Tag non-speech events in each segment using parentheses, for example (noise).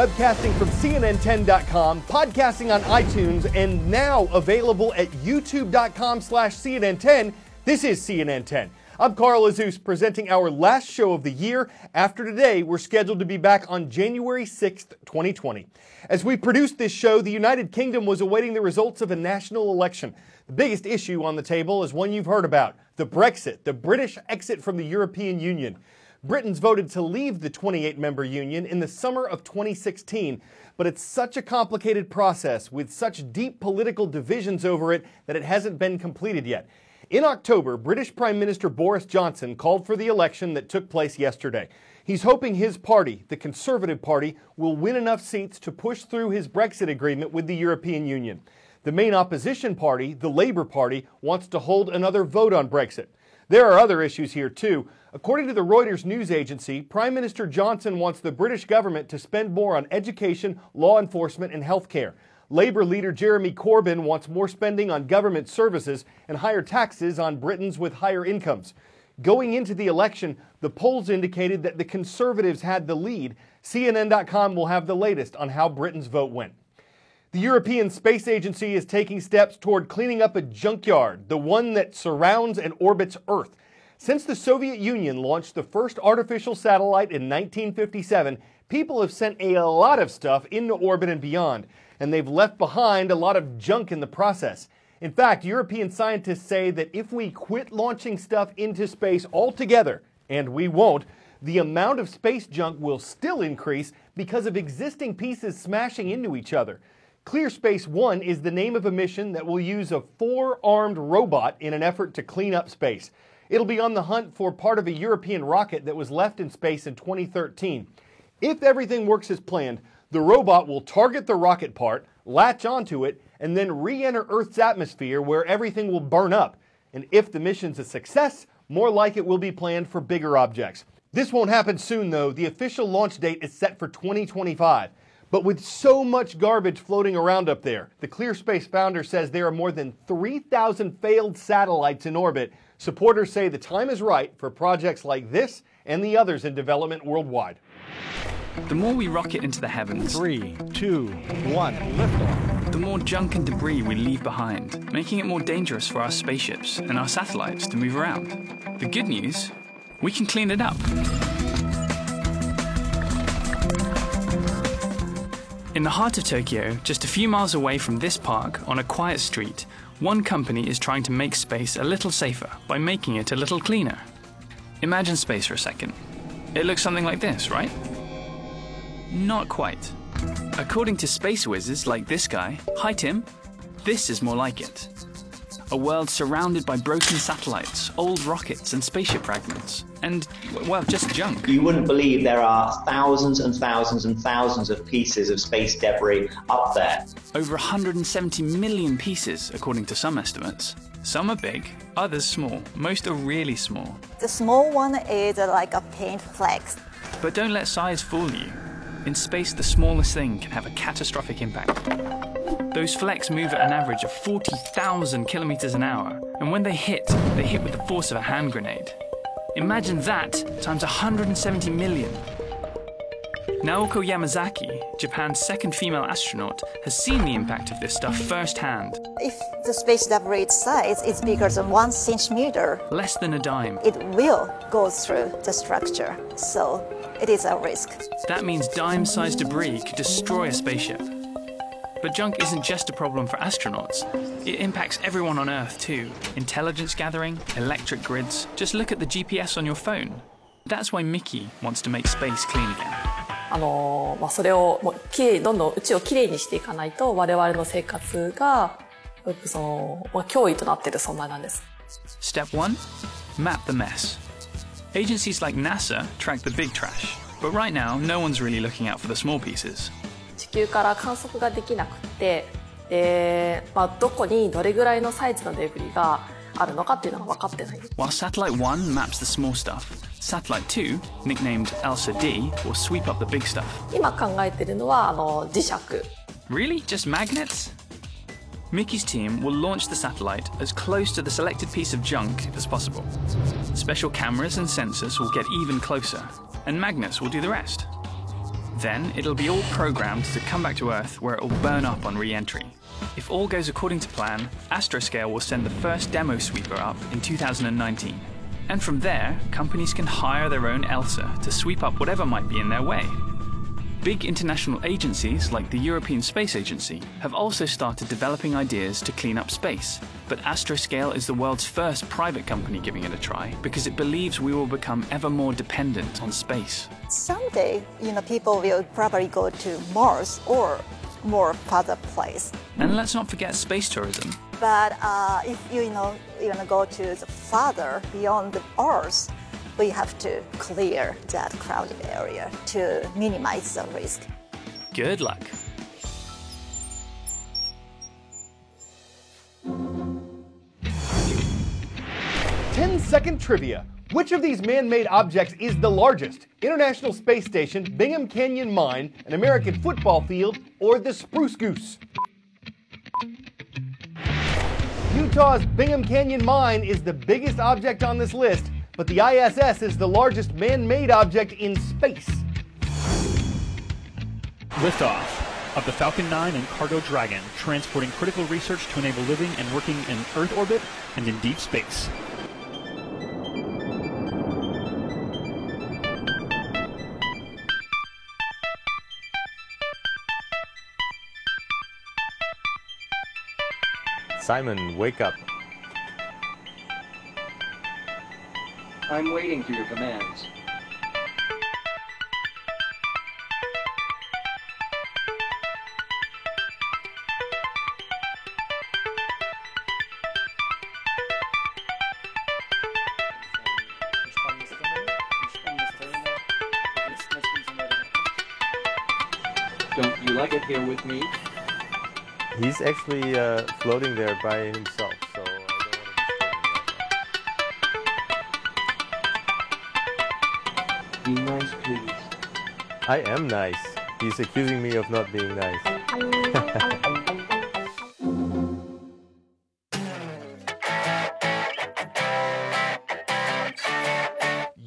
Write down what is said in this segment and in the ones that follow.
webcasting from CNN10.com, podcasting on iTunes, and now available at youtube.com slash CNN10. This is CNN 10. I'm Carl Azuz presenting our last show of the year. After today, we're scheduled to be back on January 6th, 2020. As we produced this show, the United Kingdom was awaiting the results of a national election. The biggest issue on the table is one you've heard about the Brexit, the British exit from the European Union. Britons voted to leave the 28 member union in the summer of 2016, but it's such a complicated process with such deep political divisions over it that it hasn't been completed yet. In October, British Prime Minister Boris Johnson called for the election that took place yesterday. He's hoping his party, the Conservative Party, will win enough seats to push through his Brexit agreement with the European Union. The main opposition party, the Labour Party, wants to hold another vote on Brexit. There are other issues here, too. According to the Reuters news agency, Prime Minister Johnson wants the British government to spend more on education, law enforcement, and health care. Labour leader Jeremy Corbyn wants more spending on government services and higher taxes on Britons with higher incomes. Going into the election, the polls indicated that the Conservatives had the lead. CNN.com will have the latest on how Britain's vote went. The European Space Agency is taking steps toward cleaning up a junkyard, the one that surrounds and orbits Earth. Since the Soviet Union launched the first artificial satellite in 1957, people have sent a lot of stuff into orbit and beyond, and they've left behind a lot of junk in the process. In fact, European scientists say that if we quit launching stuff into space altogether, and we won't, the amount of space junk will still increase because of existing pieces smashing into each other. Clear Space One is the name of a mission that will use a four armed robot in an effort to clean up space. It'll be on the hunt for part of a European rocket that was left in space in 2013. If everything works as planned, the robot will target the rocket part, latch onto it, and then re enter Earth's atmosphere where everything will burn up. And if the mission's a success, more like it will be planned for bigger objects. This won't happen soon, though. The official launch date is set for 2025. But with so much garbage floating around up there, the ClearSpace founder says there are more than 3,000 failed satellites in orbit. Supporters say the time is right for projects like this and the others in development worldwide. The more we rocket into the heavens, Three, two, one, liftoff. the more junk and debris we leave behind, making it more dangerous for our spaceships and our satellites to move around. The good news we can clean it up. In the heart of Tokyo, just a few miles away from this park, on a quiet street, one company is trying to make space a little safer by making it a little cleaner. Imagine space for a second. It looks something like this, right? Not quite. According to space whizzes like this guy, hi Tim, this is more like it. A world surrounded by broken satellites, old rockets, and spaceship fragments. And, well, just junk. You wouldn't believe there are thousands and thousands and thousands of pieces of space debris up there. Over 170 million pieces, according to some estimates. Some are big, others small. Most are really small. The small one is uh, like a paint flecks. But don't let size fool you. In space, the smallest thing can have a catastrophic impact. Those flecks move at an average of 40,000 kilometers an hour, and when they hit, they hit with the force of a hand grenade. Imagine that times 170 million. Naoko Yamazaki, Japan's second female astronaut, has seen the impact of this stuff firsthand. If the space debris size is bigger than one centimeter, Less than a dime. it will go through the structure. So it is a risk. That means dime sized debris could destroy a spaceship. But junk isn't just a problem for astronauts, it impacts everyone on Earth too. Intelligence gathering, electric grids, just look at the GPS on your phone. That's why Mickey wants to make space clean again. あのまあ、それをもうきれいどんどん宇宙をきれいにしていかないと我々の生活がよくその、まあ、脅威となっている存在なんです。 Step 1 Map the mess. Agencies like NASA track the big trash, but right now no one's really looking out for the small pieces. 地球から観測ができなくってで、まあ、どこにどれぐらいのサイズのデブリがあるのかっていうのが分かってない While Satellite 1 maps the small stuff, Satellite 2, nicknamed ELSA D, will sweep up the big stuff. 今考えてるのはあの磁石 Really? Just magnets? Mickey's team will launch the satellite as close to the selected piece of junk as possible. Special cameras and sensors will get even closer, and magnets will do the rest. Then it'll be all programmed to come back to Earth where it will burn up on re entry. If all goes according to plan, Astroscale will send the first demo sweeper up in 2019. And from there, companies can hire their own ELSA to sweep up whatever might be in their way. Big international agencies like the European Space Agency have also started developing ideas to clean up space. But Astroscale is the world's first private company giving it a try because it believes we will become ever more dependent on space. Someday, you know, people will probably go to Mars or more farther place. And let's not forget space tourism. But uh, if you, you know you want to go to the farther beyond the Earth, we have to clear that crowded area to minimize the risk. Good luck. Ten-second trivia. Which of these man-made objects is the largest? International Space Station, Bingham Canyon Mine, an American football field, or the Spruce Goose? Utah's Bingham Canyon Mine is the biggest object on this list, but the ISS is the largest man-made object in space. Liftoff of the Falcon 9 and Cargo Dragon, transporting critical research to enable living and working in Earth orbit and in deep space. CIMON, wake up. I'm waiting for your commands. Don't you like it here with me? He's actually uh, floating there by himself, Be nice, please. I am nice. He's accusing me of not being nice. (laughs)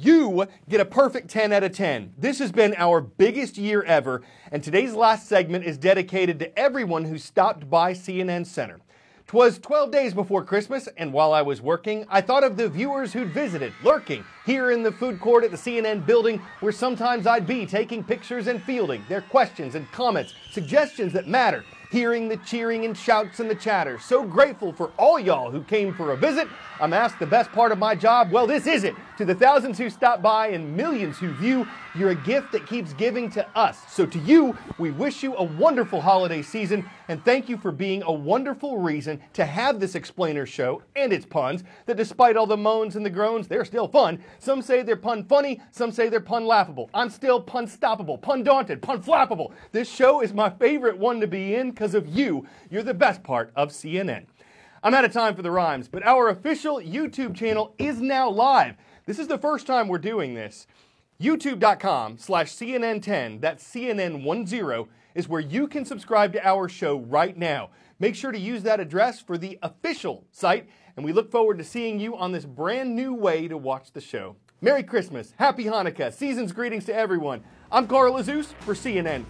You get a perfect 10 out of 10. This has been our biggest year ever, and today's last segment is dedicated to everyone who stopped by CNN Center. 'Twas 12 days before Christmas, and while I was working, I thought of the viewers who'd visited, lurking here in the food court at the CNN building, where sometimes I'd be taking pictures and fielding their questions and comments, suggestions that matter, hearing the cheering and shouts and the chatter. So grateful for all y'all who came for a visit. I'm asked the best part of my job. Well, this is it. To the thousands who stop by and millions who view, you're a gift that keeps giving to us. So to you, we wish you a wonderful holiday season and thank you for being a wonderful reason to have this explainer show and its puns that despite all the moans and the groans, they're still fun. Some say they're pun funny, some say they're pun laughable. I'm still pun stoppable, pun daunted, pun flappable. This show is my favorite one to be in because of you. You're the best part of CNN. I'm out of time for the rhymes, but our official YouTube channel is now live. This is the first time we're doing this. YouTube.com slash CNN10, that's CNN10, is where you can subscribe to our show right now. Make sure to use that address for the official site, and we look forward to seeing you on this brand new way to watch the show. Merry Christmas, Happy Hanukkah, season's greetings to everyone. I'm Carl Azuz for CNN.